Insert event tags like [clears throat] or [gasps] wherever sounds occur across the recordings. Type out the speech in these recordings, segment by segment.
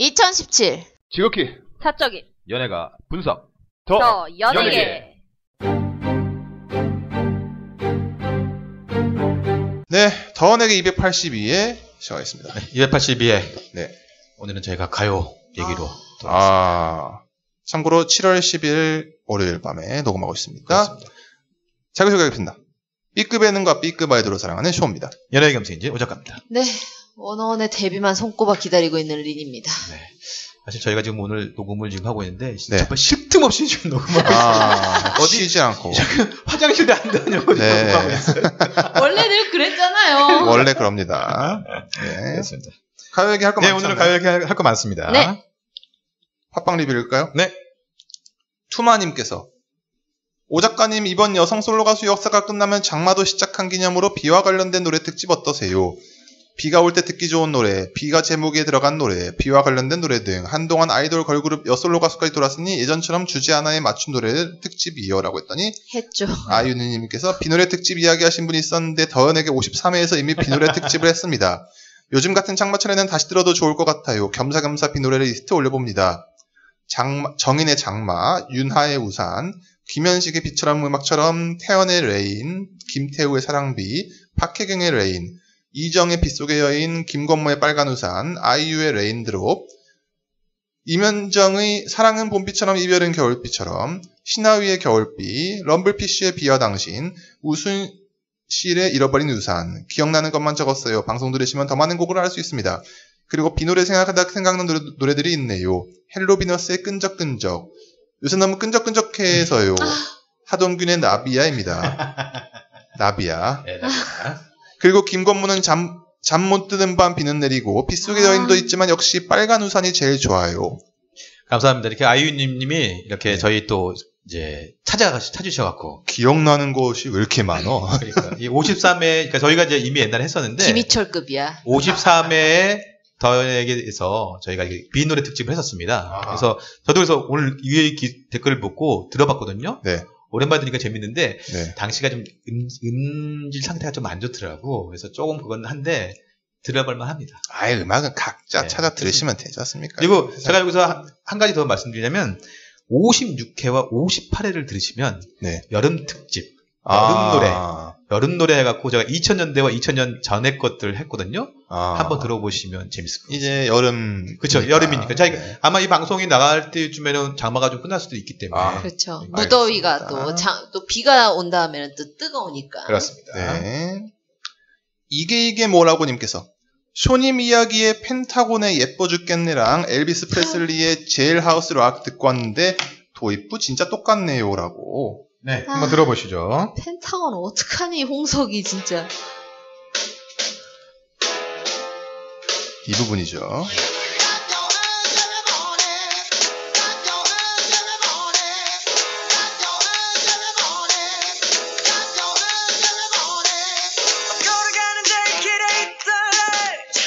2017 지극히 사적인 연예가 분석 더 더 연예계. 연예계. 네, 더원에게 282회 시작하겠습니다. 282회. 네. 오늘은 저희가 가요 얘기로 돌아왔습니다. 아, 참고로 7월 10일 월요일 밤에 녹음하고 있습니다. 그렇습니다. 자기소개하겠습니다. B급 예능과 B급 아이돌을 사랑하는 쇼입니다. 연예계 감성인지 오작가입니다. 네 원어원의 데뷔만 손꼽아 기다리고 있는 린입니다. 네. 사실 저희가 지금 오늘 녹음을 지금 하고 있는데 네. 정말 쉴틈 없이 [laughs] 지금 녹음하고 있어요. 아, 쉬지 않고. 화장실에 안 다녀고 네. 녹음하고 있어요. 원래 늘 그랬잖아요. 원래 그럽니다. 네. 그렇습니다. 가요 얘기 할거 네, 많잖아요. 오늘은 가요 얘기 할 거 많습니다. 네. 팟빵 리뷰일까요? 네. 투마님께서 오 작가님 이번 여성 솔로 가수 역사가 끝나면 장마도 시작한 기념으로 비와 관련된 노래 특집 어떠세요? 비가 올 때 듣기 좋은 노래, 비가 제목에 들어간 노래, 비와 관련된 노래 등 한동안 아이돌 걸그룹 여솔로 가수까지 돌았으니 예전처럼 주제 하나에 맞춘 노래를 특집이요라고 했더니 했죠. 아유니님께서 비노래 특집 이야기하신 분이 있었는데 더연에게 53회에서 이미 비노래 특집을 했습니다. 요즘 같은 장마철에는 다시 들어도 좋을 것 같아요. 겸사겸사 비노래 리스트 올려봅니다. 장마- 정인의 장마, 윤하의 우산, 김현식의 비처럼 음악처럼 태연의 Rain, 김태우의 사랑비, 박혜경의 Rain, 이정의 빗속의 여인, 김건모의 빨간 우산, 아이유의 Raindrop, 임현정의 사랑은 봄비처럼 이별은 겨울비처럼, 시나위의 겨울비, 럼블피쉬의 비와 당신, 우순실의 잃어버린 우산, 기억나는 것만 적었어요. 방송 들으시면 더 많은 곡을 알 수 있습니다. 그리고 비노래 생각하다 생각나는 노래, 들이 있네요. 헬로 비너스의 끈적끈적. 요새 너무 끈적끈적해서요. 하동균의 나비야입니다. [laughs] 나비야. 네, 네. 그리고 김건모는 잠, 잠 못 드는 밤 비는 내리고 빗속의 여인도 있지만 역시 빨간 우산이 제일 좋아요. 감사합니다. 이렇게 아이유님님이 이렇게 네. 저희 또 이제 찾아 찾으셔갖고 기억나는 것이 왜 이렇게 많어? [laughs] 그러니까 이 53회 그러니까 저희가 이제 이미 옛날에 했었는데 김희철급이야. 53회에 더에게서 저희가 이게 비노래 특집을 했었습니다. 아하. 그래서 저도 그래서 오늘 이 기- 댓글을 보고 들어봤거든요. 네. 오랜만에 들으니까 재밌는데 네. 당시가 좀 음, 음질 상태가 좀 안 좋더라고. 그래서 조금 그건 한데 들어볼만 합니다. 아예 음악은 각자 네, 찾아 들으시면 되지 않습니까? 그리고 제가 여기서 한, 한 가지 더 말씀드리자면 56회와 58회를 들으시면 네. 여름 특집, 아, 노래. 여름 노래 해갖고 제가 2000년대와 2000년 전의 것들을 했거든요. 아. 한번 들어보시면 재밌을 거예요. 이제 여름. 그쵸, 여름이니까. 자, 네. 아마 이 방송이 나갈 때쯤에는 장마가 좀 끝날 수도 있기 때문에. 아. 그렇죠. 알겠습니다. 무더위가 또, 장, 또 비가 온 다음에는 또 뜨거우니까. 그렇습니다. 네. 이게 이게 뭐라고 님께서 쇼님 이야기의 펜타곤의 예뻐 죽겠네랑 엘비스 [laughs] 프레슬리의 제일 하우스 락 듣고 왔는데 도입부 진짜 똑같네요라고. 네, 아. 한번 들어보시죠. 펜타곤 어떡하니 홍석이 진짜. 이 부분이죠.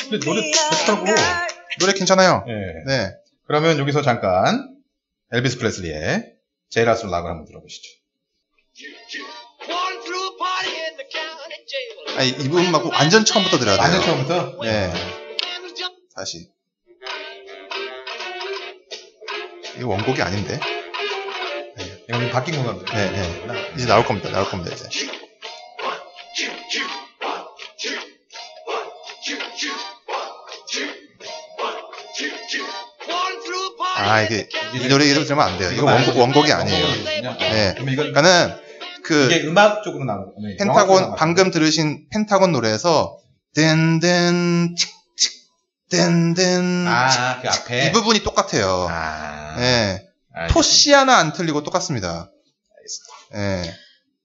근데 노래 좋다고. 노래 괜찮아요. 네. 네. 그러면 여기서 잠깐 엘비스 프레슬리의 제일 하우스 락을 한번 들어보시죠. 아니, 이 부분 말고 완전 처음부터 들어야 돼요. 완전 처음부터? 네. 다시. 이거 원곡이 아닌데. 네, 이건 바뀐 건가. 네, 네. 이제 나올 겁니다. 나올 겁니다, 이제. 아, 이게, 이 노래 이름 들으면 안 돼요. 이거 원곡, 원곡이 아니에요. 네. 그러니까는, 그, 이게 음악 쪽으로 나오는 거네. 펜타곤, 방금 들으신 펜타곤 노래에서, 든든, 칙칙, 든든, 아, 그 칙, 앞에. 이 부분이 똑같아요. 아. 예. 알겠습니다. 토시 하나 안 틀리고 똑같습니다. 예.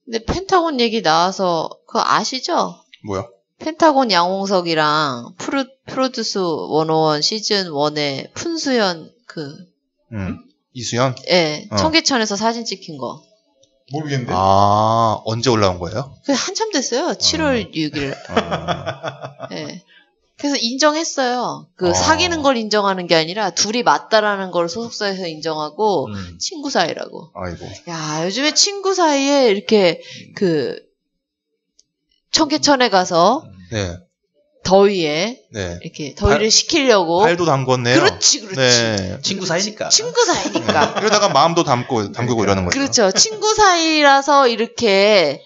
근데 펜타곤 얘기 나와서 그거 아시죠? 뭐요? 펜타곤 양홍석이랑 프로, 프로듀스 101 시즌 1의 푼수연 그, 음. 이수연? 예, 어. 청계천에서 사진 찍힌 거. 모르겠는데. 아, 언제 올라온 거예요? 그 한참 됐어요. 7월 6일. 어, [laughs] 예. 그래서 인정했어요. 그 어. 사귀는 걸 인정하는 게 아니라 둘이 맞다라는 걸 소속사에서 인정하고 음. 친구 사이라고. 아이고. 야, 요즘에 친구 사이에 이렇게 그 청계천에 가서 네. 더위에 네. 이렇게 더위를 발- 식히려고 팔도 담궜네요. 그렇지 그렇지 네. 친구 사이니까. 친구 사이니까 이러다가 마음도 담고 담그고 이러는 거죠. 그렇죠 친구 사이라서 이렇게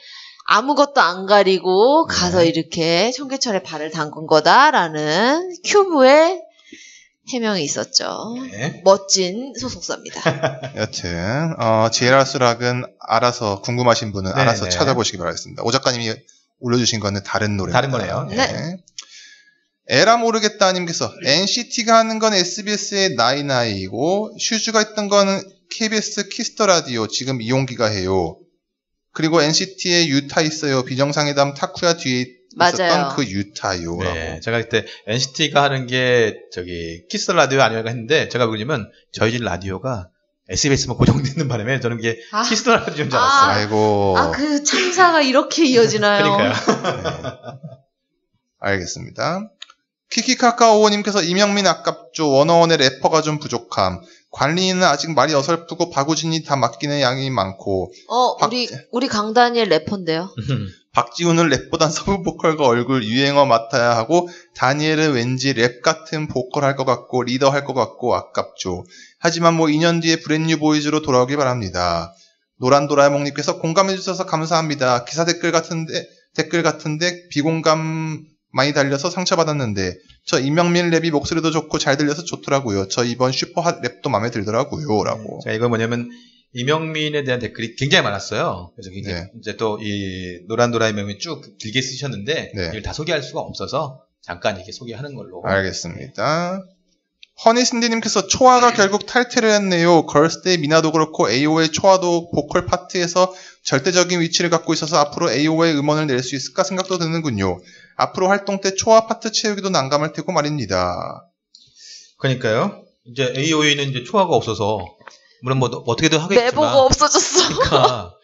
아무것도 안 가리고 네. 가서 이렇게 청계철에 발을 담근 거다라는 큐브의 해명이 있었죠. 네. 멋진 소속사입니다. [laughs] 여튼 어, 수락은 알아서 궁금하신 분은 네, 알아서 네. 찾아보시기 바라겠습니다. 오 작가님이 올려주신 거는 다른 노래. 다른 거네요. 네. 에라 모르겠다님께서 NCT가 하는 건 SBS의 나이나이고 슈즈가 했던 거는 KBS Kiss the Radio 지금 이홍기가 해요. 그리고 NCT의 유타 있어요. 비정상회담 타쿠야 뒤에 맞아요. 있었던 그 유타요라고. 네, 제가 그때 NCT가 하는 게 저기 키스 라디오 아니라고 했는데 제가 보려면 저희 집 라디오가 SBS만 고정되는 바람에 저는 그게 아, 키스 라디오인 줄 아. 알았어요. 아이고. 아, 그 참사가 이렇게 [laughs] 이어지나요? 그러니까요. 네. 알겠습니다. 키키카카오님께서 임영민 아깝죠. 워너원의 래퍼가 좀 부족함. 관린은 아직 말이 어설프고 박우진이 다 맡기엔 양이 많고 어, 박- 우리, 우리 강다니엘 래퍼인데요. [laughs] 박지훈은 랩보단 서브 보컬과 얼굴 유행어 맡아야 하고 다니엘은 왠지 랩 같은 보컬 할 것 같고 리더 할 것 같고 아깝죠. 하지만 뭐 2년 뒤에 브랜뉴 보이즈로 돌아오길 바랍니다. 노란 도라에몽님께서 공감해 주셔서 감사합니다. 기사 댓글 같은데 댓글 같은데 비공감 많이 달려서 상처받았는데 저 임영민 랩이 목소리도 좋고 잘 들려서 좋더라고요. 저 이번 Super Hot 랩도 마음에 들더라고요. 라고. 제가 이건 뭐냐면 임영민에 대한 댓글이 굉장히 많았어요. 그래서 이제, 네. 이제 또 이 노란 도라에몽님이 쭉 길게 쓰셨는데 네. 이걸 다 소개할 수가 없어서 잠깐 이렇게 소개하는 걸로. 알겠습니다. 허니신디님께서 초아가 [clears throat] 결국 탈퇴를 했네요. 걸스데이 민아도 그렇고 AOA 초아도 보컬 파트에서 절대적인 위치를 갖고 있어서 앞으로 AO의 음원을 낼 수 있을까 생각도 드는군요. 앞으로 활동 때 초아 파트 채우기도 난감할 테고 말입니다. 그러니까요. 이제 AO에는 이제 초화가 없어서 물론 뭐 어떻게든 하겠지만 내보고 없어졌어. 그러니까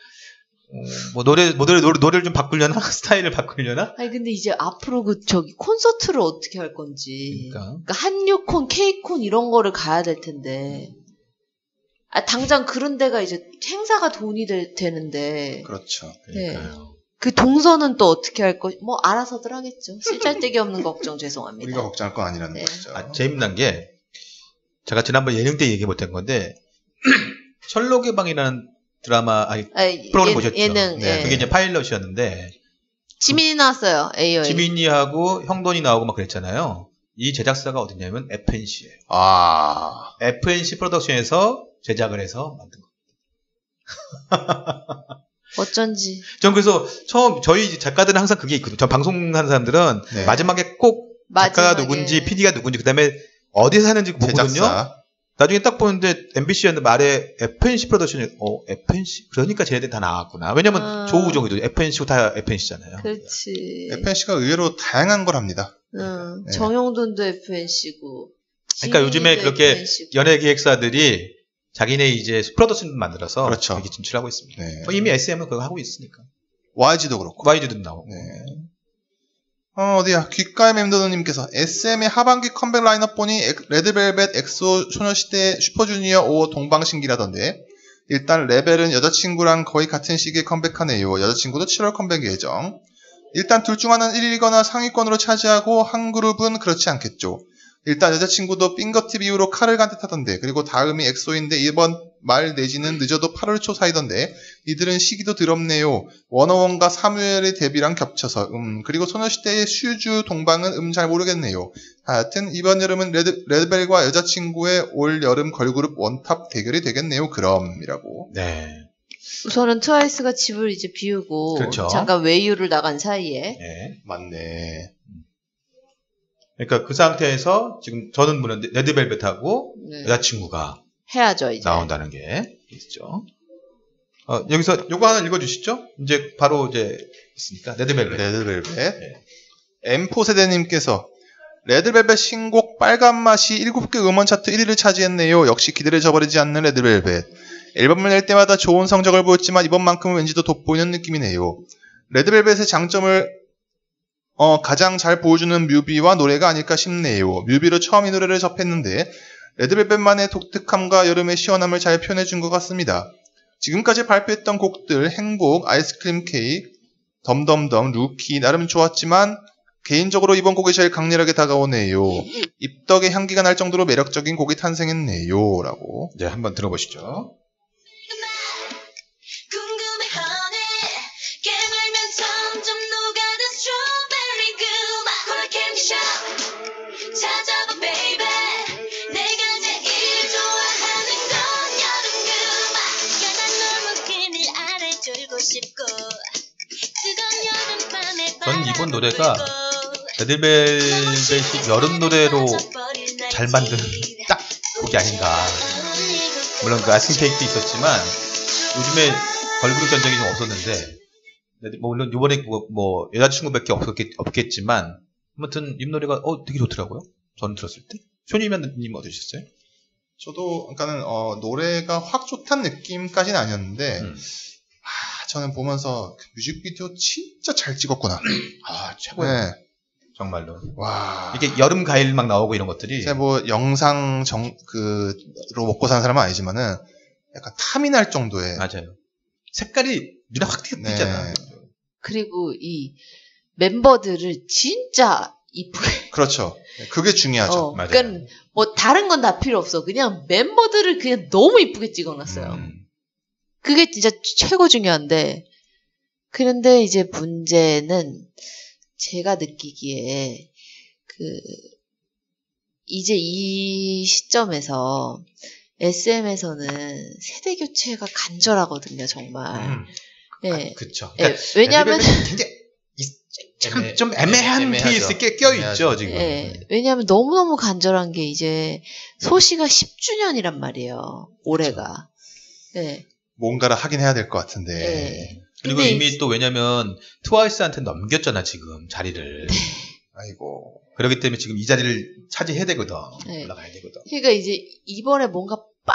어, 뭐 노래 뭐 노래 노래 노래를 좀 바꾸려나 [laughs] 스타일을 바꾸려나 아니, 근데 이제 앞으로 그, 저기, 콘서트를 어떻게 할 건지. 그러니까 그러니까 한유콘, 케이콘 이런 거를 가야 될 텐데. 아, 당장 그런 데가 이제 행사가 돈이 될 테는데. 그렇죠. 그러니까요. 그 동선은 또 어떻게 할 거, 뭐 알아서들 하겠죠. 쓸잘데기 없는 걱정 죄송합니다. 우리가 걱정할 건 아니라는 네. 거죠. 아, 재밌는 게 제가 지난번 예능 때 얘기 못한 건데 [clears throat] 철록의 방이라는 드라마 아니 아, 프로그램 예, 보셨죠? 예능, 네, 예. 그게 이제 파일럿이었는데 지민이 나왔어요, AO에. 지민이하고 형돈이 나오고 막 그랬잖아요. 이 제작사가 어디냐면 FNC예요. 아, FNC 프로덕션에서 제작을 해서 만든 거. [laughs] 어쩐지. 전 그래서 처음 저희 작가들은 항상 그게 있거든요. 저 방송하는 사람들은 네. 마지막에 꼭 작가가 마지막에. 누군지 PD가 누군지 그다음에 어디서 하는지 보거든요. 나중에 딱 보는데 MBC였는데 말에 FNC 프로덕션이 어 FNC 그러니까 쟤네들 다 나왔구나. 왜냐면 아. 조우종이도 FNC고 다 FNC잖아요. 그렇지. FNC가 의외로 다양한 걸 합니다. 응. 네. 정형돈도 FNC고. 그러니까 요즘에 그렇게 연예 기획사들이 자기네 이제 프로덕션 만들어서 그렇죠. 여기 진출하고 있습니다. 네. 뭐 이미 SM은 그거 하고 있으니까. YG도 그렇고. YG도 나오고. 네. 어, 어디야. 귓가의 멤버님께서 SM의 하반기 컴백 라인업 보니 엑- 레드벨벳, 엑소, 소녀시대, 슈퍼주니어, 오 동방신기라던데. 일단 레벨은 여자친구랑 거의 같은 시기에 컴백하네요. 여자친구도 7월 컴백 예정. 일단 둘 중 하나는 1위거나 상위권으로 차지하고 한 그룹은 그렇지 않겠죠. 일단 여자친구도 Fingertip 이후로 칼을 간 듯하던데 그리고 다음이 엑소인데 이번 말 내지는 늦어도 8월 초 사이던데 이들은 시기도 더럽네요. 워너원과 사무엘의 데뷔랑 겹쳐서 음 그리고 소녀시대의 슈주 동방은 음 잘 모르겠네요. 하여튼 이번 여름은 레드, 레드벨과 여자친구의 올 여름 걸그룹 원톱 대결이 되겠네요. 그럼이라고. 네. 우선은 트와이스가 집을 이제 비우고 그렇죠. 잠깐 외유를 나간 사이에 네. 맞네. 그러니까 그 상태에서 지금 저는 물론 레드벨벳하고 네. 여자친구가 해야죠 이제. 나온다는 게 있죠. 어, 여기서 요거 하나 읽어주시죠. 이제 바로 이제 있으니까 레드벨벳. 레드벨벳. 네. M4 세대님께서 레드벨벳 신곡 빨간 맛이 7개 음원 차트 1위를 차지했네요. 역시 기대를 저버리지 않는 레드벨벳. 앨범을 낼 때마다 좋은 성적을 보였지만 이번만큼은 왠지 더 돋보이는 느낌이네요. 레드벨벳의 장점을 어, 가장 잘 보여주는 뮤비와 노래가 아닐까 싶네요. 뮤비로 처음 이 노래를 접했는데 레드벨벳만의 독특함과 여름의 시원함을 잘 표현해준 것 같습니다. 지금까지 발표했던 곡들 행복, 아이스크림 케이크, 덤덤덤, 루키 나름 좋았지만 개인적으로 이번 곡이 제일 강렬하게 다가오네요. 입덕의 향기가 날 정도로 매력적인 곡이 탄생했네요. 라고. 네, 한번 들어보시죠. 이번 노래가 레드벨벳이 여름 노래로 잘 만든 딱 곡이 아닌가. 물론 그 아이스크림 케이크도 있었지만 요즘에 걸그룹 전쟁이 좀 없었는데 네, 뭐 물론 이번에 뭐, 뭐 여자친구밖에 없었겠, 없겠지만 아무튼 이 노래가 어 되게 좋더라고요. 저는 들었을 때. 쇼니맨님 어떠셨어요? 저도, 그러니까는, 어, 노래가 확 좋다는 느낌까지는 아니었는데, 음. 아, 저는 보면서 그 뮤직비디오 진짜 잘 찍었구나. [clears throat] 아 최고예요. 네. 정말로. 와. 이게 여름 가일 막 나오고 이런 것들이 제가 뭐 영상 정, 그, 로 먹고 사는 사람은 아니지만은 약간 탐이 날 정도의. 맞아요. 색깔이 눈에 확 네. 띄잖아. 그리고 이 멤버들을 진짜 이쁘게. [laughs] 그렇죠. 그게 중요하죠. 어, 맞아요. 그러니까 뭐 다른 건 다 필요 없어. 그냥 멤버들을 그냥 너무 이쁘게 찍어놨어요. 음. 그게 진짜 최고 중요한데. 그런데 이제 문제는 제가 느끼기에 그 이제 이 시점에서 SM에서는 세대 교체가 간절하거든요, 정말. 음. 예. 아, 그쵸. 예, 왜냐하면 레드벨벳이 굉장히 참 좀 애매한 애매하죠. 케이스 꽤 껴있죠. 지금. 예, 왜냐하면 너무너무 간절한 게 이제 소시가 10주년이란 말이에요. 올해가. 예. 뭔가를 하긴 해야 될 것 같은데. 예. 그리고 이미 또 왜냐면 트와이스한테 넘겼잖아, 지금 자리를. 네. 아이고. 그렇기 때문에 지금 이 자리를 차지해야 되거든. 네. 올라가야 되거든. 그러니까 이제 이번에 뭔가 빵,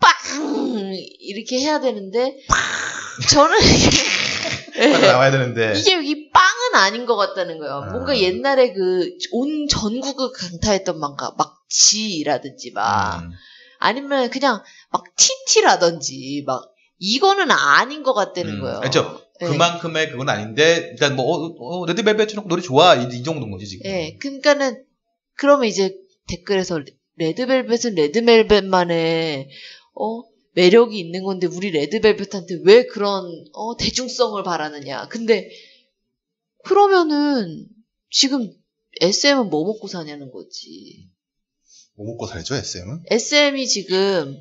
빵 이렇게 해야 되는데 저는 이게, 빨리 예, 나와야 되는데. 이게 이 빵은 아닌 것 같다는 거예요. 아. 뭔가 옛날에 그 온 전국을 강타했던 뭔가 막 지라든지 막 음. 아니면 그냥 막 TT라든지 막 이거는 아닌 것 같다는 음, 거예요. 그렇죠. 예. 그만큼의 그건 아닌데, 일단 뭐, 어, 어, 레드벨벳처럼 노래 좋아. 이, 이 정도인 거지, 지금. 예, 그러니까는 그러면 이제 댓글에서 레드벨벳은 레드벨벳만의 어 매력이 있는 건데 우리 레드벨벳한테 왜 그런 어 대중성을 바라느냐. 근데 그러면은 지금 SM은 뭐 먹고 사냐는 거지. 뭐 먹고 살죠, SM은? SM이 지금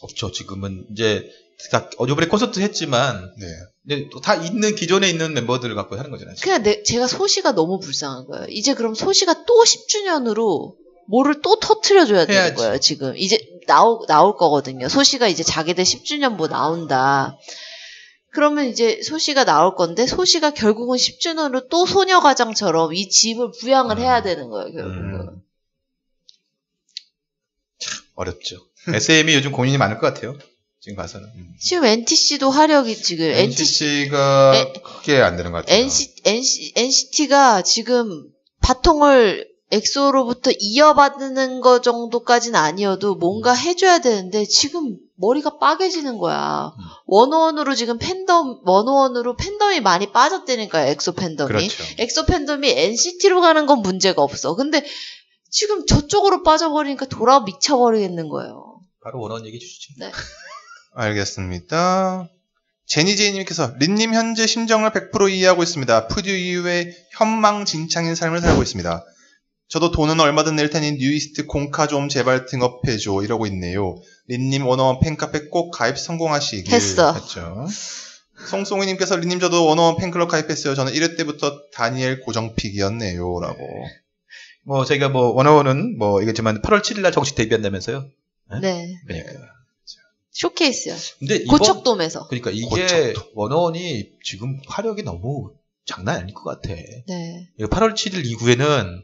없죠. 지금은 이제, 다, 어저번에 콘서트 했지만, 네. 이제 또다 있는, 기존에 있는 멤버들을 갖고 하는 거잖아요. 지금. 그냥 내, 제가 소시가 너무 불쌍한 거예요. 이제 그럼 소시가 또 10주년으로 뭐를 또 터트려줘야 되는 해야지. 거예요, 지금. 이제 나오, 나올 거거든요. 소시가 이제 자기들 10주년 뭐 나온다. 그러면 이제 소시가 나올 건데, 소시가 결국은 10주년으로 또 소녀가장처럼 이 집을 부양을 음. 해야 되는 거예요, 결국은. 음. 어렵죠. SM이 요즘 고민이 많을 것 같아요. 지금 봐서는. 지금 NTC도 화력이 지금, NTC, NCC가 에- 크게 안 되는 것 같아요. NC, NC, NCT가 지금 바통을 엑소로부터 이어받는 거 정도까지는 아니어도 뭔가 해줘야 되는데 지금 머리가 빠개지는 거야. 음. 워너원으로 지금 팬덤, 워너원으로 팬덤이 많이 빠졌다니까요, 엑소 팬덤이. 그렇죠. 엑소 팬덤이 NCT로 가는 건 문제가 없어. 근데 지금 저쪽으로 빠져버리니까 돌아 미쳐버리겠는 거예요. 바로 워너원 얘기해 주시죠. [laughs] 알겠습니다. 제니제이님께서 린님 현재 심정을 100% 이해하고 있습니다. 프듀 이후에 현망진창인 삶을 살고 있습니다. 저도 돈은 얼마든 낼 테니 뉴이스트 공카 좀 제발 등업해줘 이러고 있네요. 린님 워너원 팬카페 꼭 가입 성공하시길. 했어. 그렇죠. 송송이님께서 린님 저도 워너원 팬클럽 가입했어요. 저는 1회 때부터 다니엘 고정픽이었네요. 라고. 뭐 저희가 뭐 원어원은 뭐 이겠지만 8월 7일 날 정식 데뷔한다면서요. 네? 네. 그러니까. 쇼케이스요. 근데 고척돔에서. 그러니까 이게 고척도. 원어원이 지금 화력이 너무 장난 아닐 것 같아. 네. 이거 8월 7일 이후에는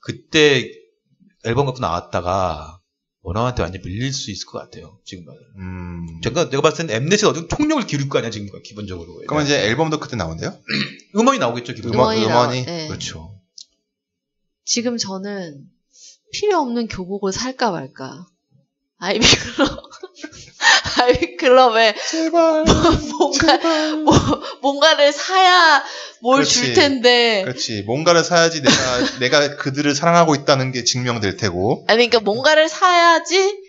그때 앨범 갖고 나왔다가 원어원한테 완전 밀릴 수 있을 것 같아요. 지금 봐서. 음. 제가 내가 봤을 때는 엠넷이 어떤 총력을 기울일 거 아니야 지금 기본적으로. 그러면 이제 앨범도 그때 나온대요? 음원이 나오겠죠 기본. 음원- 음원이 음원이? 네. 그렇죠. 지금 저는 필요 없는 교복을 살까 말까. 아이비로 하이클럽에 [laughs] 제발. 뭔가 뭐, 뭔가를 사야 뭘 줄. 텐데 그렇지. 뭔가를 사야지 내가 내가 그들을 사랑하고 있다는 게 증명될 테고. 아니 그러니까 뭔가를 사야지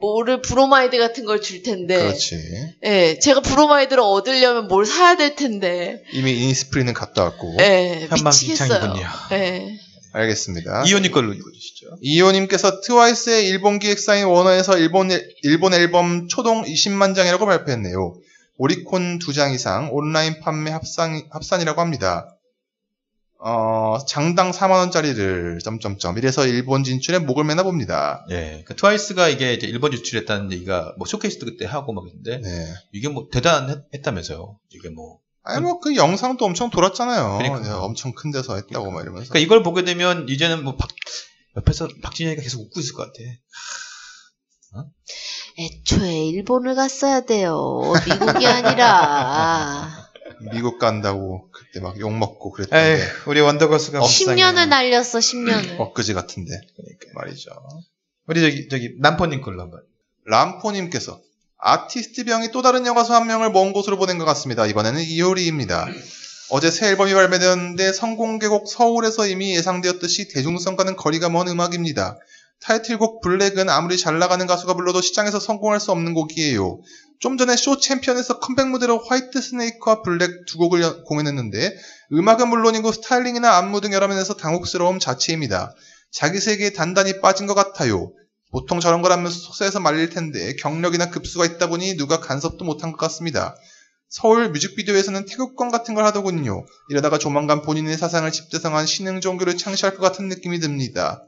뭐를 브로마이드 같은 걸 줄 텐데 그렇지. 예 제가 브로마이드를 얻으려면 뭘 사야 될 텐데 이미 이니스프리는 갔다 왔고. 예 미치겠어요 현망진창이군요. 예 알겠습니다. 이호님 걸로 읽어주시죠. 이호님께서 트와이스의 일본 기획사인 워너에서 일본, 일본 앨범 초동 20만 장이라고 발표했네요. 오리콘 2장 이상 온라인 판매 합산, 합산이라고 합니다. 어, 장당 4만원짜리를, 점점점. 이래서 일본 진출에 목을 매나 봅니다. 예, 그 트와이스가 이게 이제 일본 유출했다는 얘기가 뭐 쇼케이스도 그때 하고 막 했는데 네. 이게 뭐 대단했다면서요. 이게 뭐 아니, 뭐, 그 영상도 엄청 돌았잖아요. 그러니까. 네, 엄청 큰 데서 했다고 막 이러면서. 그러니까 이걸 보게 되면 이제는 뭐 박, 옆에서 박진영이가 계속 웃고 있을 것 같아. 애초에 일본을 갔어야 돼요 미국이 아니라 [laughs] 미국 간다고 그때 막 욕 먹고 에이, 그랬던데. 우리 원더걸스가 10년을 날렸어 10년을 [laughs] 엊그지 같은데. 그러니까 말이죠. 우리 저기 저기 남포님 걸로 한번. 람포님께서 아티스트 병이 또 다른 여가수 한 명을 먼 곳으로 보낸 것 같습니다. 이번에는 이효리입니다. 어제 새 앨범이 발매되었는데 선공개곡 서울에서 이미 예상되었듯이 대중성과는 거리가 먼 음악입니다. 타이틀곡 블랙은 아무리 잘 나가는 가수가 불러도 시장에서 성공할 수 없는 곡이에요. 좀 전에 쇼 챔피언에서 컴백 무대로 White Snake와 블랙 두 곡을 연- 공연했는데 음악은 물론이고 스타일링이나 안무 등 여러 면에서 당혹스러움 자체입니다. 자기 세계에 단단히 빠진 것 같아요. 보통 저런 걸 하면서 속세에서 말릴 텐데 경력이나 급수가 있다 보니 누가 간섭도 못한 것 같습니다. 서울 뮤직비디오에서는 태극권 같은 걸 하더군요. 이러다가 조만간 본인의 사상을 집대성한 신흥 종교를 창시할 것 같은 느낌이 듭니다.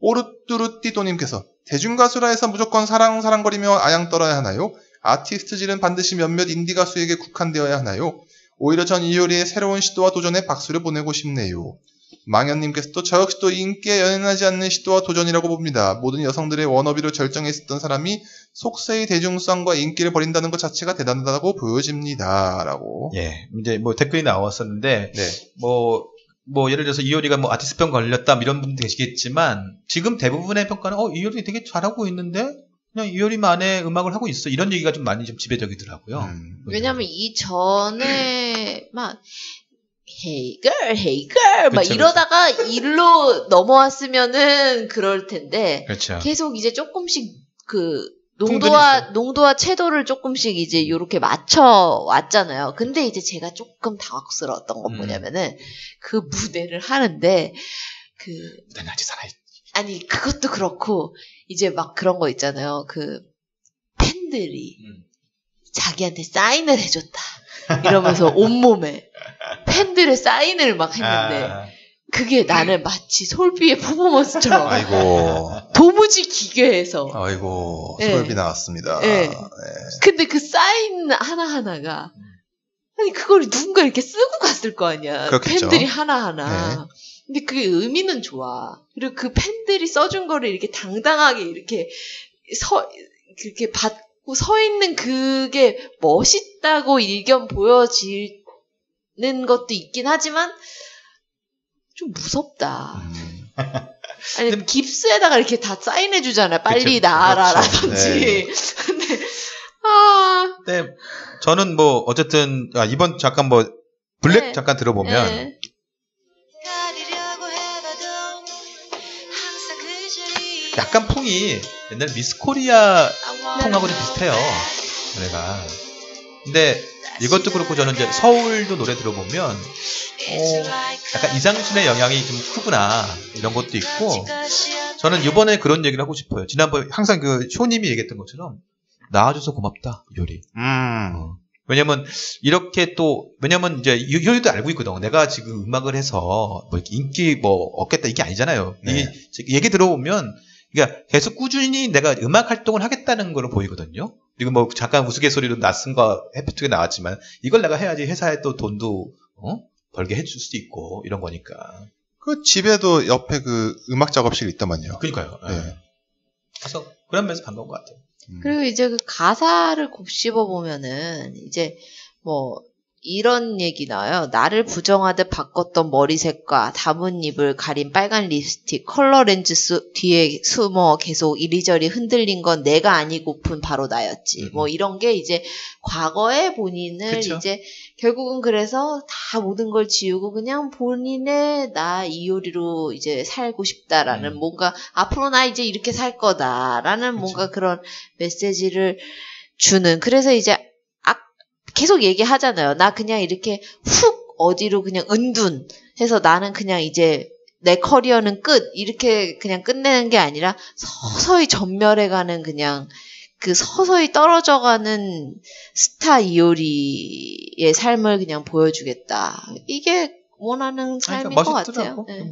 오르뚜루띠도님께서 대중가수라 해서 무조건 사랑사랑거리며 아양 떨어야 하나요? 아티스트질은 반드시 몇몇 인디 가수에게 국한되어야 하나요? 오히려 전 이효리의 새로운 시도와 도전에 박수를 보내고 싶네요. 망현님께서 도 저 역시도 인기에 연연하지 않는 시도와 도전이라고 봅니다. 모든 여성들의 워너비로 절정에 있었던 사람이 속세의 대중성과 인기를 버린다는 것 자체가 대단하다고 보여집니다. 라고. 예, 이제 뭐 댓글이 나왔었는데 네. 뭐, 뭐, 예를 들어서 이효리가 뭐 아티스트병 걸렸다, 뭐 이런 분도 계시겠지만, 지금 대부분의 평가는, 어, 이효리 되게 잘하고 있는데, 그냥 이효리만의 음악을 하고 있어. 이런 얘기가 좀 많이 좀 지배적이더라고요. 음. 왜냐면 이 전에 막 Hey girl, hey girl 막 그쵸, 이러다가 일로 넘어왔으면은 그럴 텐데 그렇죠. 계속 이제 조금씩 그 농도와 농도와 채도를 조금씩 이제 요렇게 맞춰 왔잖아요. 근데 이제 제가 조금 당황스러웠던 건 음. 뭐냐면은 그 무대를 하는데 그 난 아직 살아있 아니 그것도 그렇고 이제 막 그런 거 있잖아요. 그 팬들이 음. 자기한테 사인을 해줬다. 이러면서 [laughs] 온몸에 팬들의 사인을 막 했는데 아, 그게 나는 마치 솔비의 퍼포먼스처럼 아이고, 도무지 기괴해서 아이고, 네. 솔비 나왔습니다. 네. 네. 근데 그 사인 하나 하나가 아니 그걸 누군가 이렇게 쓰고 갔을 거 아니야 그렇겠죠. 팬들이 하나 하나 네. 근데 그게 의미는 좋아 그리고 그 팬들이 써준 거를 이렇게 당당하게 이렇게 서 그렇게 받고 서 있는 그게 멋있다고 일견 보여 지는 것도 있긴 하지만 좀 무섭다 음. 아니 깁스에다가 이렇게 다 사인해 주잖아요. 빨리 그쵸, 나와라라든지. 네. [laughs] 근데 아 근데 저는 뭐, 어쨌든, 아, 이번 잠깐 뭐, 블랙 네. 잠깐 들어보면, 네. 그 약간 풍이 옛날 미스 코리아 풍하고 좀 비슷해요. 노래가. 근데 이것도 그렇고 저는 이제 서울도 노래 들어보면 어, 약간 이상순의 영향이 좀 크구나 이런 것도 있고 저는 이번에 그런 얘기를 하고 싶어요. 지난번에 항상 그 쇼님이 얘기했던 것처럼 나와줘서 고맙다 요리. 음. 왜냐면 이렇게 또 왜냐면 이제 이- 요리도 알고 있거든. 내가 지금 음악을 해서 뭐 인기 뭐 얻겠다 이게 아니잖아요. 네. 이 얘기 들어보면 그러니까 계속 꾸준히 내가 음악 활동을 하겠다는 걸로 보이거든요. 그리고 뭐 잠깐 우스갯소리로 낯선과 해피투게 나왔지만 이걸 내가 해야지 회사에 또 돈도 어? 벌게 해줄 수도 있고 이런 거니까. 그 집에도 옆에 그 음악 작업실 있더만요. 그러니까요. 예. 네. 그래서 그런 면에서 반가운 것 같아요. 음. 그리고 이제 그 가사를 곱씹어 보면은 이제 뭐 이런 얘기 나와요. 나를 부정하듯 바꿨던 머리색과 나뭇잎을 가린 빨간 립스틱, 컬러 렌즈 수- 뒤에 숨어 계속 이리저리 흔들린 건 내가 아니고픈 바로 나였지. 음. 뭐 이런 게 이제 과거의 본인을 그쵸. 이제 결국은 그래서 다 모든 걸 지우고 그냥 본인의 나 이효리로 이제 살고 싶다라는 음. 뭔가 앞으로 나 이제 이렇게 살 거다라는 뭔가 그런 메시지를 주는 그래서 이제 아, 계속 얘기하잖아요. 나 그냥 이렇게 훅 어디로 그냥 은둔 해서 나는 그냥 이제 내 커리어는 끝 이렇게 그냥 끝내는 게 아니라 서서히 전멸해가는 그냥 그 서서히 떨어져가는 스타 이효리의 삶을 그냥 보여주겠다. 이게 원하는 삶인 것 같아요. 네.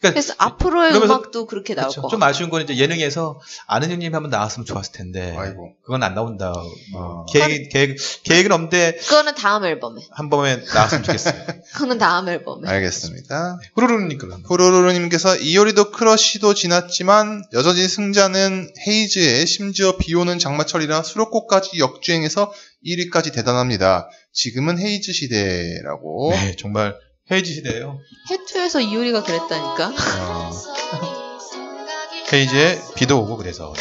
그러니까 그래서 앞으로의 그러면서 음악도 그렇게 나올 그쵸. 것좀 같아요. 아쉬운 건 이제 예능에서 아는 형님 한번 나왔으면 좋았을 텐데 아이고. 그건 안 나온다. 뭐 어. 계획 계획 계획은 없는데 그거는 다음 앨범에. 한 번에 나왔으면 좋겠어요. [laughs] 그거는 다음 앨범에. 알겠습니다. 후루루니까 한번. 호로로로님께서 이효리도 크러쉬도 지났지만 여전히 승자는 헤이즈에 심지어 비오는 장마철이라 수록곡까지 역주행해서 1위까지 대단합니다. 지금은 헤이즈 시대라고. 네, 정말 헤이즈 시대예요. 해투에서 이효리가 그랬다니까. [laughs] 어, 헤이즈의 비도 오고 그래서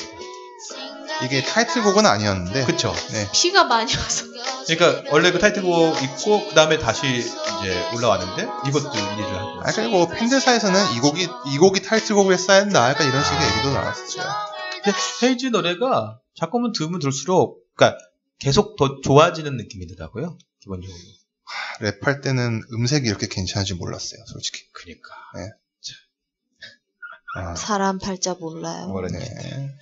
이게 타이틀곡은 아니었는데. 그쵸. 네. 비가 많이 와서. 그러니까 원래 그 타이틀곡 있고 그 다음에 다시 이제 올라왔는데 이것도 1위를 하고. 아, 그리고 팬들 사이에서는 이 곡이, 이 곡이 타이틀곡을 했어야 했나? 약간 이런 식의 얘기도 나왔었죠. 근데 헤이즈 노래가 자꾸만 들으면 들수록 그러니까 계속 더 좋아지는 느낌이 더라고요. 기본적으로. 랩할 때는 음색이 이렇게 괜찮은지 몰랐어요, 솔직히. 그니까. 아, 사람 팔자 몰라요. 뭐라니. 네.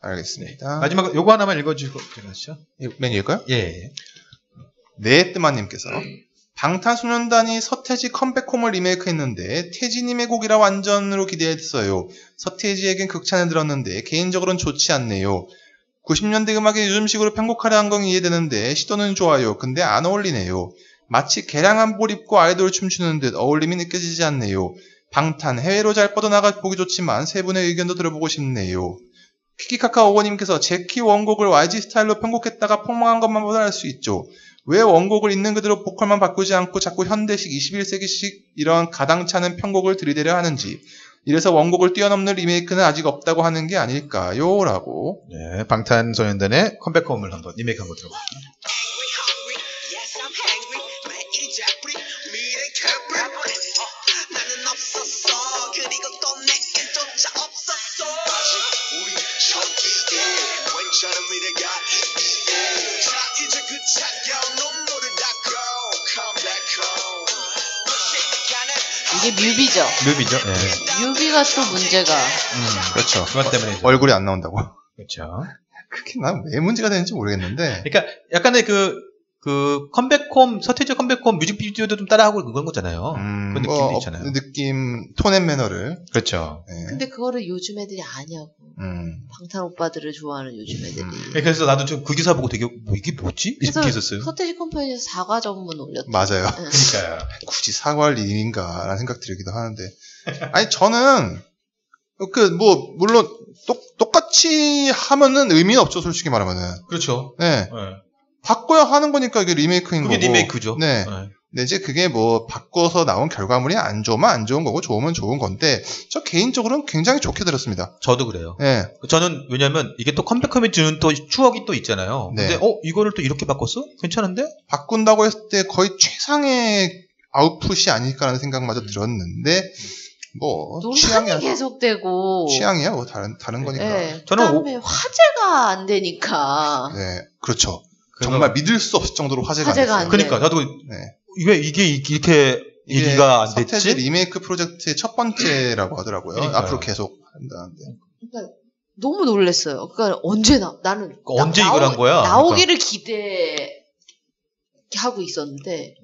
알겠습니다. 마지막 요거 하나만 읽어주시고 들어가시죠. 맨 읽을까요? 예. 네뜨마님께서 방탄소년단이 서태지 컴백홈을 리메이크했는데 태지님의 곡이라 완전으로 기대했어요. 서태지에겐 극찬을 들었는데 개인적으로는 좋지 않네요. 90년대 음악에 요즘식으로 편곡하려 한 건 이해되는데 시도는 좋아요. 근데 안 어울리네요. 마치 개량 한복 입고 아이돌 춤추는 듯 어울림이 느껴지지 않네요. 방탄 해외로 잘 뻗어나가 보기 좋지만 세 분의 의견도 들어보고 싶네요. 키키카카 오버님께서 제키 원곡을 YG 스타일로 편곡했다가 폭망한 것만 보다 알 수 있죠. 왜 원곡을 있는 그대로 보컬만 바꾸지 않고 자꾸 현대식 21세기식 이런 가당차는 편곡을 들이대려 하는지 이래서 원곡을 뛰어넘는 리메이크는 아직 없다고 하는 게 아닐까요? 라고 네, 방탄소년단의 컴백홈을 한번 리메이크 한번 들어볼게요. 이게 뮤비죠. 뮤비죠. 네. 뮤비가 또 문제가. 그렇죠. 그것 때문에. 얼굴이 안 나온다고. 그렇죠. 그게 난 왜 문제가 되는지 모르겠는데 그러니까 약간의 그, 그 컴백홈, 서태지 컴백홈 뮤직비디오도 좀 따라하고 그런 거잖아요. 음, 그런 뭐, 느낌도 어, 있잖아요. 느낌 톤앤 매너를 그렇죠. 네. 근데 그거를 요즘 애들이 아냐고. 음. 방탄 오빠들을 좋아하는 요즘 애들이. 네, 그래서 나도 좀 그 기사 보고 되게 뭐 이게 뭐지? 이렇게 했었어요. 서태지 컴퍼니에서 사과 전문 올렸다. 맞아요. 응. 그러니까요. 굳이 사과할 일인가라는 생각 들기도 하는데 아니 저는 그 뭐 물론 똑, 똑같이 하면은 의미는 없죠 솔직히 말하면은 그렇죠. 네 네. 바꿔야 하는 거니까 이게 리메이크인 그게 거고 리메이크죠. 네. 네. 근데 이제 그게 뭐 바꿔서 나온 결과물이 안 좋으면 안 좋은 거고 좋으면 좋은 건데 저 개인적으로는 굉장히 좋게 들었습니다. 저도 그래요. 네. 저는 왜냐면 이게 또 컴백홈에 주는 또 추억이 또 있잖아요. 네. 근데 어 이거를 또 이렇게 바꿨어? 괜찮은데? 바꾼다고 했을 때 거의 최상의 아웃풋이 아닐까라는 생각마저 음. 들었는데 뭐 취향이야 계속되고. 취향이야 뭐 다른 다른 거니까. 네. 저는 그다음에 화제가 안 되니까. 네, 그렇죠. 정말 믿을 수 없을 정도로 화제가, 화제가 안안 됐어요. 그러니까 나도 네. 왜 이게 이렇게 이게 얘기가 안 됐지? 리메이크 프로젝트의 첫 번째라고 하더라고요. 그러니까요. 앞으로 계속 한다는데. 그러니까 너무 놀랬어요. 그러니까 언제 나 나는 그러니까 언제 나- 이걸 나오- 한 거야? 나오기를 기대하고 있었는데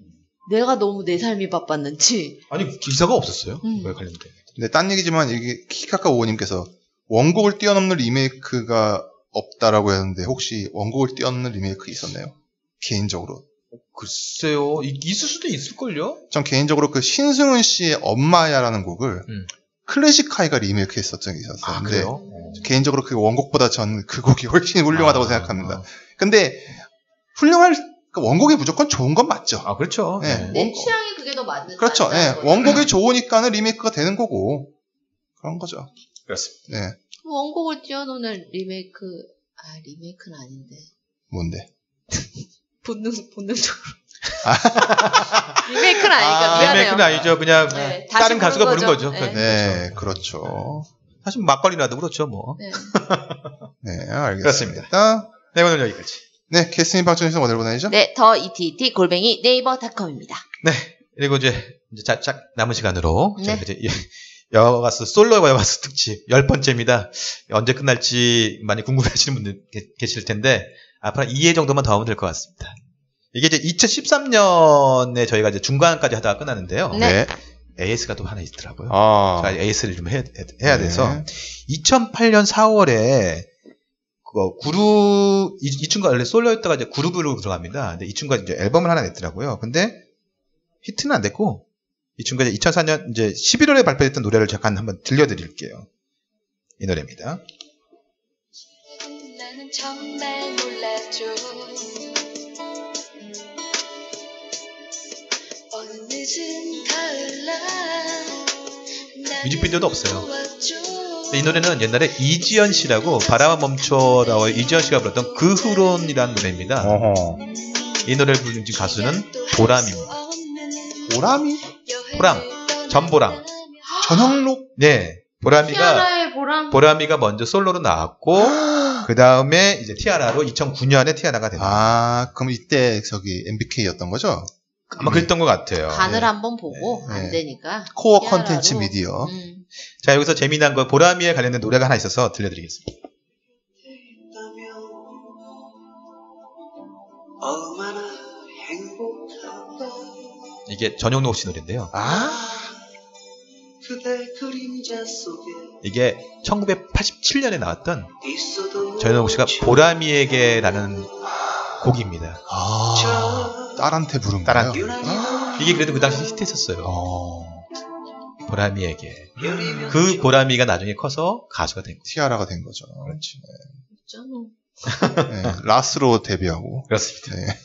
내가 너무 내 삶이 바빴는지 아니 기사가 없었어요. 음. 왜 관련된? 근데 딴 얘기지만 이게 키카카 오님께서 원곡을 뛰어넘는 리메이크가 없다라고 했는데 혹시 원곡을 뛰어넘는 리메이크 있었나요? 개인적으로. 글쎄요, 이- 있을 수도 있을걸요? 전 개인적으로 그 신승훈 씨의 엄마야라는 곡을 음. 클래식 하이가 리메이크 했었던 적이 있었어요. 아, 근데 그래요? 개인적으로 그 원곡보다 전 그 곡이 훨씬 훌륭하다고 아, 생각합니다. 아. 근데 훌륭할 그 원곡이 무조건 좋은 건 맞죠. 아 그렇죠. 네. 네. 내 취향이 그게 더 맞는 그렇죠. 예. 원곡이 좋으니까는 리메이크가 되는 거고 그런 거죠. 그렇습니다. 네, 원곡을 띄워놓는 리메이크 아 리메이크는 아닌데 뭔데? [laughs] 본능 본능적으로 [laughs] 리메이크는 아니니까 아, 미안해요. 리메이크는 아니죠. 그냥 네, 다시 다른 가수가 부른 거죠. 네. 네, 그렇죠. 사실 막걸리라도 그렇죠, 뭐. 네. [laughs] 네, 알겠습니다. 그렇습니다. 네, 오늘 여기까지. 네, 캐스팅 방송에서 어디로 보내죠? 네, 더 ETT 골뱅이 네이버닷컴입니다. 네. 그리고 이제, 이제 짝짝 남은 시간으로 네. 저희가 이제 여가수 솔로 여가수 특집 열 번째입니다. 언제 끝날지 많이 궁금해하시는 분들 계- 계실 텐데 앞으로 2회 정도만 더 하면 될 것 같습니다. 이게 이제 2013년에 저희가 이제 중간까지 하다가 끝났는데요. 네. AS가 또 하나 있더라고요. 아, 자, AS를 좀 해야, 해야 돼서 네. 2008년 4월에 그거 그룹 이, 이 친구가 원래 솔로였다가 이제 그룹으로 들어갑니다. 근데 이 친구가 이제 앨범을 하나 냈더라고요. 근데 히트는 안 됐고 이 친구가 이제 2004년 이제 11월에 발표했던 노래를 잠깐 한번 들려드릴게요. 이 노래입니다. 나는 정말 몰랐죠 어느 늦은 가을날 나는 뮤직비디오도 없어요. 이 노래는 옛날에 이지연 씨라고 바람아 멈춰라고 이지연 씨가 불렀던 그 후론이라는 노래입니다. 어허. 이 노래를 부른 가수는 보람입니다. 보람이? 보람, 전보람. 전형록? 네, 보람이가 보람. 보람이가 먼저 솔로로 나왔고 [gasps] 그 다음에 이제 티아라로 2009년에 티아라가 됩니다. 아, 그럼 이때 저기 MBK였던 거죠? 아마 그랬던 것 같아요. 간을 네. 한번 보고 네. 안 되니까. 코어 티아라로. 컨텐츠 미디어. 음. 자 여기서 재미난 거 보람이에 관련된 노래가 하나 있어서 들려드리겠습니다. 이게 전용록 씨 노래인데요. 아, 이게 1987년에 나왔던 전용록 씨가 보람이에게라는 곡입니다. 아, 딸한테 부른 딸한- 거예요? 아, 이게 그래도 그 당시 히트했었어요. 어, 보람이에게. 그 보람이가 나중에 커서 가수가 된 거죠. 티아라가 된 거죠. 그렇지. 있잖아. 네, 라스로 데뷔하고. 그렇습니다. 네.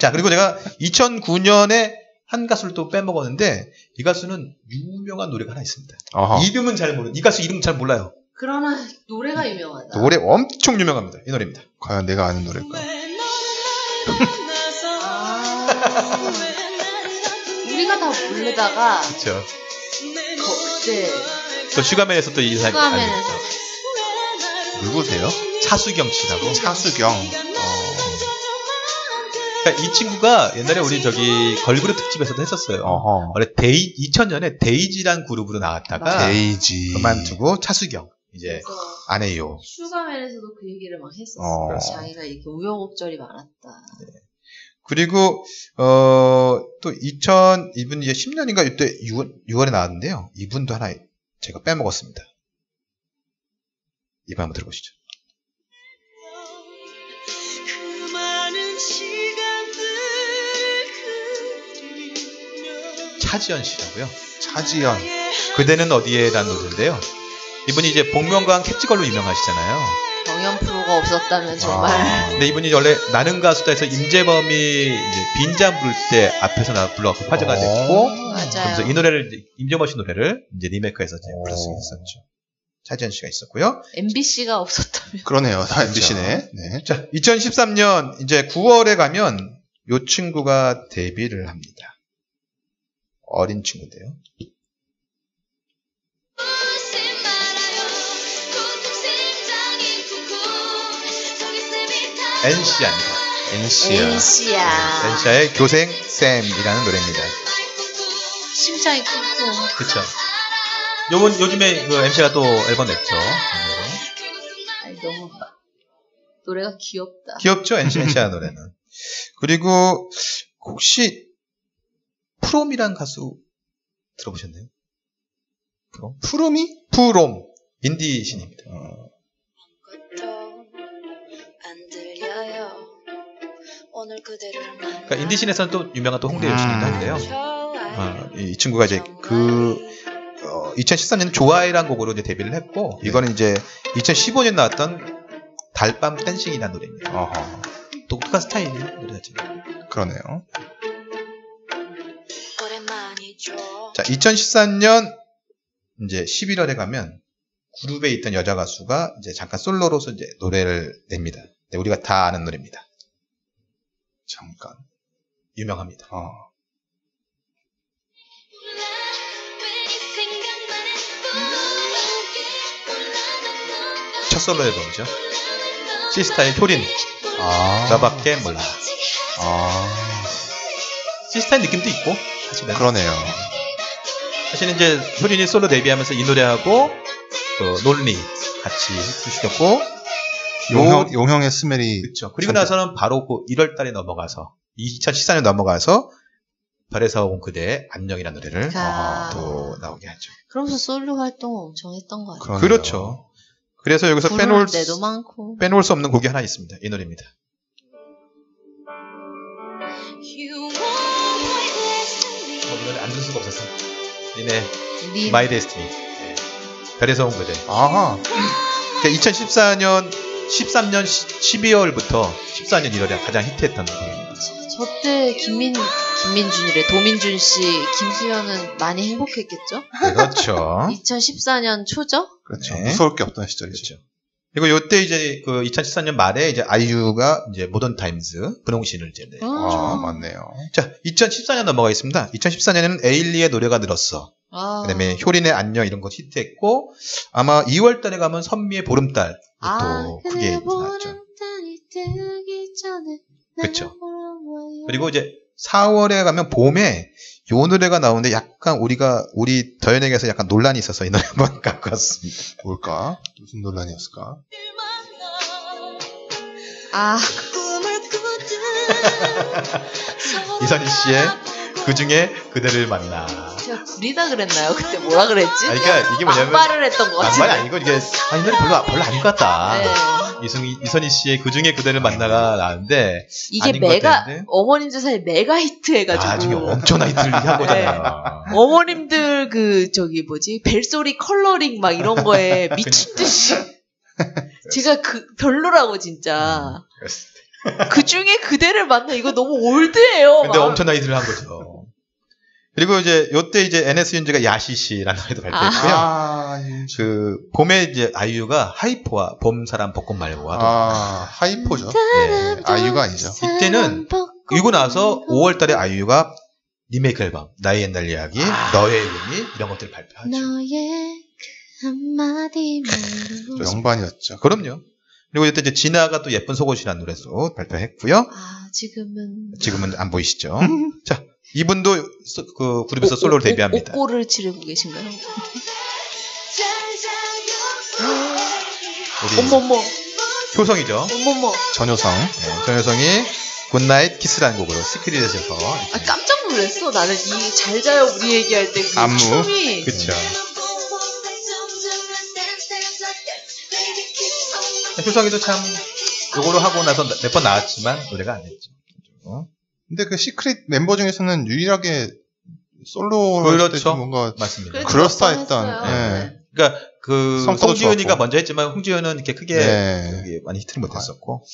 자, 그리고 제가 2009년에 한 가수를 또 빼먹었는데 이 가수는 유명한 노래가 하나 있습니다. 아하. 이름은 잘 모르. 이 가수 이름 잘 몰라요. 그러나 노래가 유명하다. 노래 엄청 유명합니다. 이 노래입니다. 과연 내가 아는 노래일까? 우리가 다 부르다가 그렇죠. 그때 또 슈가맨에서 또 이 사람 슈가맨에서. 알죠. 누구세요? 차수경 씨라고. 차수경. 어, 그러니까 이 친구가 옛날에 우리 저기 걸그룹 특집에서도 했었어요. 어허. 원래 데이 2000년에 데이지란 그룹으로 나왔다가 데이지. 그만두고 차수경 이제 그래서 아내요. 슈가맨에서도 그 얘기를 막 했었어. 어. 자기가 이렇게 우여곡절이 많았다. 그리고 어, 또 2000, 이분 이제 10년인가 이때 6월, 6월 에 나왔는데요. 이분도 하나 제가 빼먹었습니다. 이번 한번 들어보시죠. 차지연 씨라고요. 차지연. 그대는 어디에라는 노래인데요. 이분이 이제 복면가왕 캡지걸로 유명하시잖아요. 경연 프로가 없었다면 정말 아, 근데 이분이 원래 나는 가수다에서 임재범이 이제 빈잔 부를 때 앞에서 나 불러갖고 화제가 됐고 그래서. 이 노래를 임재범 씨 노래를 이제 리메이크해서 이제 오. 불렀었었죠 차지연 씨가 있었고요. MBC가 없었다면 그러네요. 다 그렇죠. MBC네. 네. 자, 2013년 이제 9월에 가면 요 친구가 데뷔를 합니다. 어린 친구인데요. NC입니다. NC야. NC야. 엔샤의 교생 쌤이라는 노래입니다. 심장이 쿵쿵. 그쵸. 요번, 요즘에 그 MC가 또 앨범 냈죠. 아니, 너무 노래가 귀엽다. 귀엽죠? NC, NC야 노래는. 그리고 혹시 프롬이란 가수 들어보셨나요? 프롬? 푸르미? 프롬. 인디 신입니다. 만나 그러니까 인디 신에서는 또 유명한 또 홍대 여신이기도 음. 한데요. 어, 이 친구가 이제 그 2013년 좋아해란 곡으로 이제 데뷔를 했고 이거는 이제 2015년 나왔던 달밤 댄싱이라는 노래입니다. 어허. 독특한 스타일이에요 노래 자체가. 그러네요. 자, 2014년 이제 11월에 가면 그룹에 있던 여자 가수가 이제 잠깐 솔로로서 이제 노래를 냅니다. 네, 우리가 다 아는 노래입니다. 잠깐. 유명합니다. 어. 첫 솔로 앨범이죠. 시스타의 효린, 아. 나밖에 몰라. 아. 시스타의 느낌도 있고, 사실은. 그러네요. 사실은 이제 효린이 솔로 데뷔하면서 이 노래하고 그 논리 같이 히트시켰고 용형, 용형의 스멜이. 그렇죠. 그리고 나서는 바로 그 1월 달에 넘어가서 2014년 넘어가서 별에서 온 그대의 안녕이라는 노래를 아. 또 나오게 하죠. 그러면서 솔로 활동 엄청 했던 거 같아요. 그렇죠. 그래서 여기서 빼놓을, 때도 많고. 빼놓을 수 없는 곡이 하나 있습니다. 이 노래입니다. 어, 이 노래 안 들을 수가 없어서. 린의 My Destiny. 별에서 온 그대. 아하. 2014년 13년 12월부터 14년 1월에 가장 히트했던 곡입니다. 저때 김민 김민준이래 도민준 씨, 김수현은 많이 행복했겠죠? 그렇죠. [laughs] 2014년 초죠? 그렇죠. 네. 무서울 게 없던 시절이죠. 그렇죠. 그리고 요때 이제 그 2014년 말에 이제 아이유가 이제 모던 타임즈 분홍신을 이제 내. 아, 맞네요. 자, 2014년 넘어가겠습니다. 2014년에는 에일리의 노래가 늘었어. 아. 그다음에 효린의 안녕 이런 거 히트했고 아마 2월 달에 가면 선미의 보름달 아, 또 크게 나왔죠. 보러와요. 그리고 이제 4월에 가면 봄에 요 노래가 나오는데 약간 우리가 우리 더연에게서 약간 논란이 있어서 이 노래 한번 갖고 왔습니다. 뭘까? 무슨 논란이었을까? 아, [laughs] 이선희 씨의 그 중에 그대를 만나. 제가 구리다 그랬나요? 그때 뭐라 그랬지? 아니, 그러니까 이게 뭐냐면 막발을 했던 것 같은데. 낭만이 아니고 이게 아, 이 노래 별로 별로 아닌 것 같다. 네. 이승희 이선희 씨의 그 중에 그대를 만나가 나왔는데 이게 메가? 어머님들 사이 메가 히트 해가지고 나중에 엄청나게 들리한 거잖아요. 어머님들 그 저기 뭐지 벨소리 컬러링 막 이런 거에 [laughs] 미친 듯이 제가 그 별로라고 진짜 그 중에 그대를 만나 이거 너무 올드해요. 근데 막. 엄청나게 들한 거죠. 그리고 이제 요때 이제 NS 윤지가 야시시라는 노래도 발표했고요. 아, 그 봄에 이제 아이유가 하이포와 봄 사람 벚꽃 말고와 아, 하이포죠. 네. 아이유가 아니죠. 이때는 이고 나서 5월달에 아이유가 리메이크 앨범 나의 옛날 이야기, 너의 의미 이런 것들을 발표하죠. 너의 그 한마디만으로 명반이었죠. 그럼요. 그리고 이때 이제 진아가 또 예쁜 속옷이라는 노래도 발표했고요. 아 지금은 지금은 안 보이시죠? [laughs] 자, 이분도 소- 그 그룹에서 솔로로 데뷔합니다. 옥고를 치르고 계신가요? 우리 어머머 효성이죠. 어머머 전효성. 네, 전효성이 Good-night Kiss라는 곡으로 시크릿에서 아 깜짝 놀랐어 나는 이 잘 자요 우리 얘기할 때그 안무. 춤이 그쵸. 효성이도 참 요거로 하고 나서 몇 번 나왔지만 노래가 안 됐죠. 근데 그 시크릿 멤버 중에서는 유일하게 솔로 그렇죠. 뭔가 맞습니다. 그럴싸했던. 예. 네. 그러니까 그 좋았고. 먼저 했지만 송지은은 이렇게 크게 네. 많이 히트를 못했었고.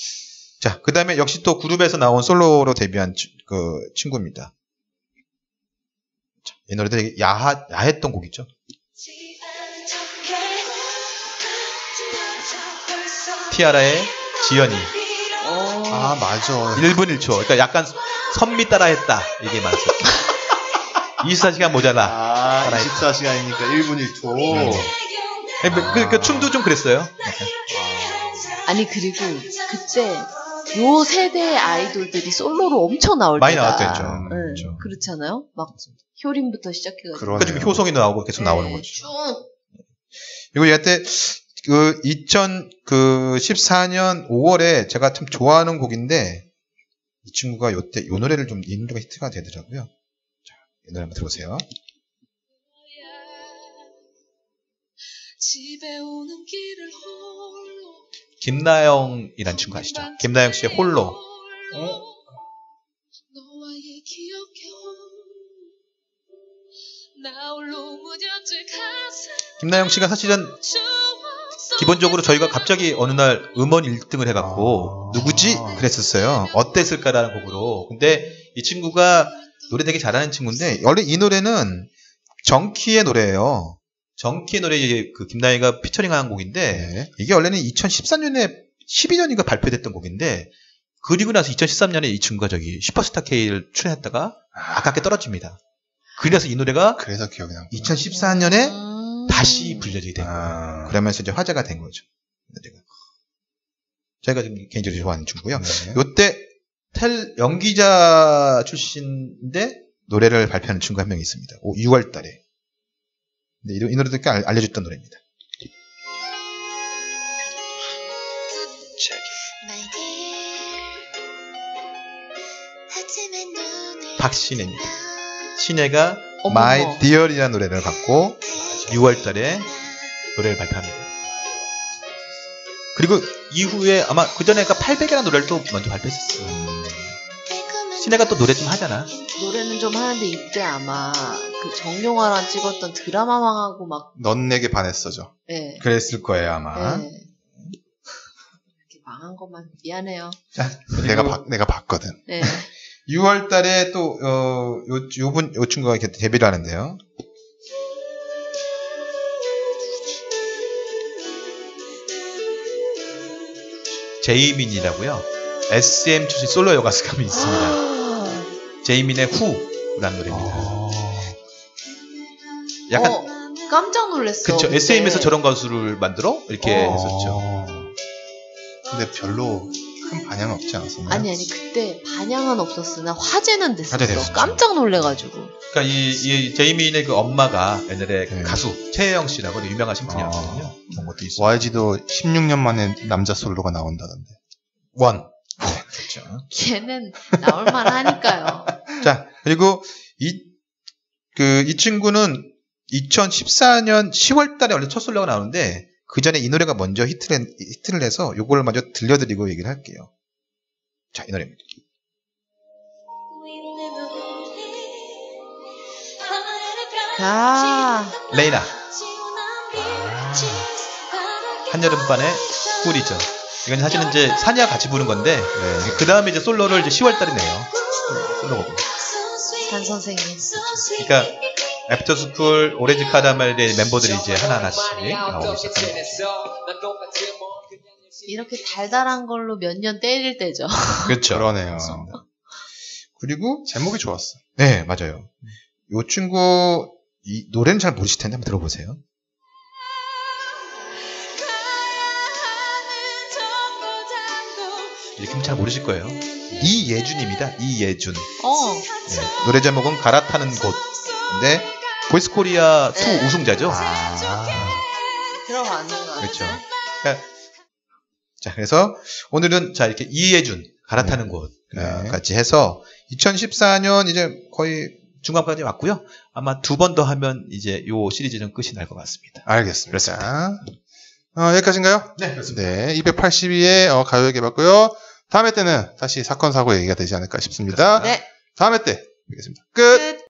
자, 그 다음에 역시 또 그룹에서 나온 솔로로 데뷔한 치- 그 친구입니다. 자, 이 노래도 되게 야하, 야했던 곡이죠. 티아라의 지연이. 어. 아 맞아. 1분 1초. 그러니까 약간 선미 따라 했다. 이게 많았었죠. [laughs] 24시간 모자라. 아 살아있다. 24시간이니까 1분 1초. 네. 그, 그, 그 춤도 좀 그랬어요. 아니 그리고 그때 요 세대의 아이돌들이 솔로로 엄청 나올 많이 때가 나왔겠죠. 네, 그렇죠. 그렇잖아요. 막 효림부터 시작해가지고. 그러니까 지금 효성이도 나오고 계속 나오는 네, 거죠. 쭉 그리고 이때 그 2014년 5월에 제가 참 좋아하는 곡인데 이 친구가 요때 요 노래를 좀이 노래가 히트가 되더라고요. 자, 이 노래 한번 들어보세요. 집에 오는 길을 홀로 김나영이란 친구 아시죠? 김나영 씨의 홀로. 김나영 씨가 사실은 기본적으로 저희가 갑자기 어느 날 음원 1등을 해갖고 아. 누구지? 그랬었어요. 어땠을까라는 곡으로. 근데 이 친구가 노래 되게 잘하는 친구인데 원래 이 노래는 정키의 노래예요. 정키의 노래 이제 그 김나희가 피처링한 곡인데 네. 이게 원래는 2014년에 12년인가 발표됐던 곡인데 그리고 나서 2013년에 이 친구가 저기 슈퍼스타 K를 출연했다가 아깝게 떨어집니다. 그래서 이 노래가 그래서 기억이 나. 2014년에 음. 다시 불려지게 된 거예요. 아. 그러면서 이제 화제가 된 거죠. 노래가. 제가 좀 개인적으로 좋아하는 친구고요. 네. 요때 텔 연기자 출신인데 노래를 발표하는 친구가 한명 있습니다. 6월 달에. 이, 이 노래도 꽤 알- 알려줬던 노래입니다. 박신혜입니다. 신혜가 어머머. My Dear이라는 노래를 갖고 6월 달에 노래를 발표합니다. 그리고 이후에 아마 그 전에 그 800이라는 노래를 또 먼저 발표했었어요. 신혜가 또 노래 좀 하잖아. 노래는 좀 하는데 이때 아마 그 정용화랑 찍었던 드라마망하고 막 넌 내게 반했어죠. 예. 그랬을 거예요 아마. 예. 이렇게 망한 것만 미안해요. 내가 봐- 내가 봤거든. [laughs] 네. 6월 달에 또, 어, 요, 요분, 요 친구가 이렇게 데뷔를 하는데요. 제이민이라고요. SM 출신 솔로 명 있습니다. 아, 제이민의 후라는 노래입니다. 약간, 어, 깜짝 놀랐어. 그쵸. 그때. SM에서 저런 가수를 만들어? 이렇게 어. 했었죠. 근데 별로 큰 반향 없지 않았었나요? 아니 아니 그때 반향은 없었으나 화제는 됐었어. 화제. 깜짝 놀래가지고. 그러니까 이, 이 제이민의 그 엄마가 옛날에 그 네. 가수 최혜영 씨라고 유명하신 분이었거든요. 아. 그런 것도 있어요. YG도 16년 만에 남자 솔로가 나온다던데. 원. 네, 그렇죠. 걔는 나올 만 하니까요. 자, 그리고 이, 그, 이 친구는 2014년 10월 달에 원래 첫 솔로가 나오는데, 그 전에 이 노래가 먼저 히트를, 히트를 해서 요거를 먼저 들려드리고 얘기를 할게요. 자, 이 노래입니다. 가. 레이나. 한여름밤의 꿀이죠. 이건 사실은 이제 산이와 같이 부른 건데, 그 다음에 이제 솔로를 이제 10월 달에 내요. 네, 솔로곡. 산 선생님. 그러니까, 애프터 스쿨, 오렌지 카라멜의 멤버들이 이제 하나하나씩 나오기 시작합니다. 이렇게 달달한 걸로 몇 년 때릴 때죠. [laughs] 그렇죠. 그러네요. 그리고 제목이 좋았어. 네 맞아요. 요 친구 이 노래는 잘 모르실 텐데 한번 들어보세요. 이렇게 잘 모르실 거예요. 이예준입니다. 이예준. 어. 네, 노래 제목은 갈아타는 곳. 근데 보이스 코리아 수 네. 우승자죠. 아, 들어봤는 거 같아. 그렇죠. 그러니까 자 그래서 오늘은 자 이렇게 이예준 갈아타는 곳 네. 같이 해서 2014년 이제 거의 중간까지 왔고요. 아마 두 번 더 하면 이제 요 시리즈는 끝이 날 것 같습니다. 알겠습니다. 어, 여기까지인가요? 네, 그렇습니다. 네, 282회 어, 가요 얘기 해봤고요. 다음에 때는 다시 사건 사고 얘기가 되지 않을까 싶습니다. 네. 다음에 때 뵙겠습니다. 끝! 끝.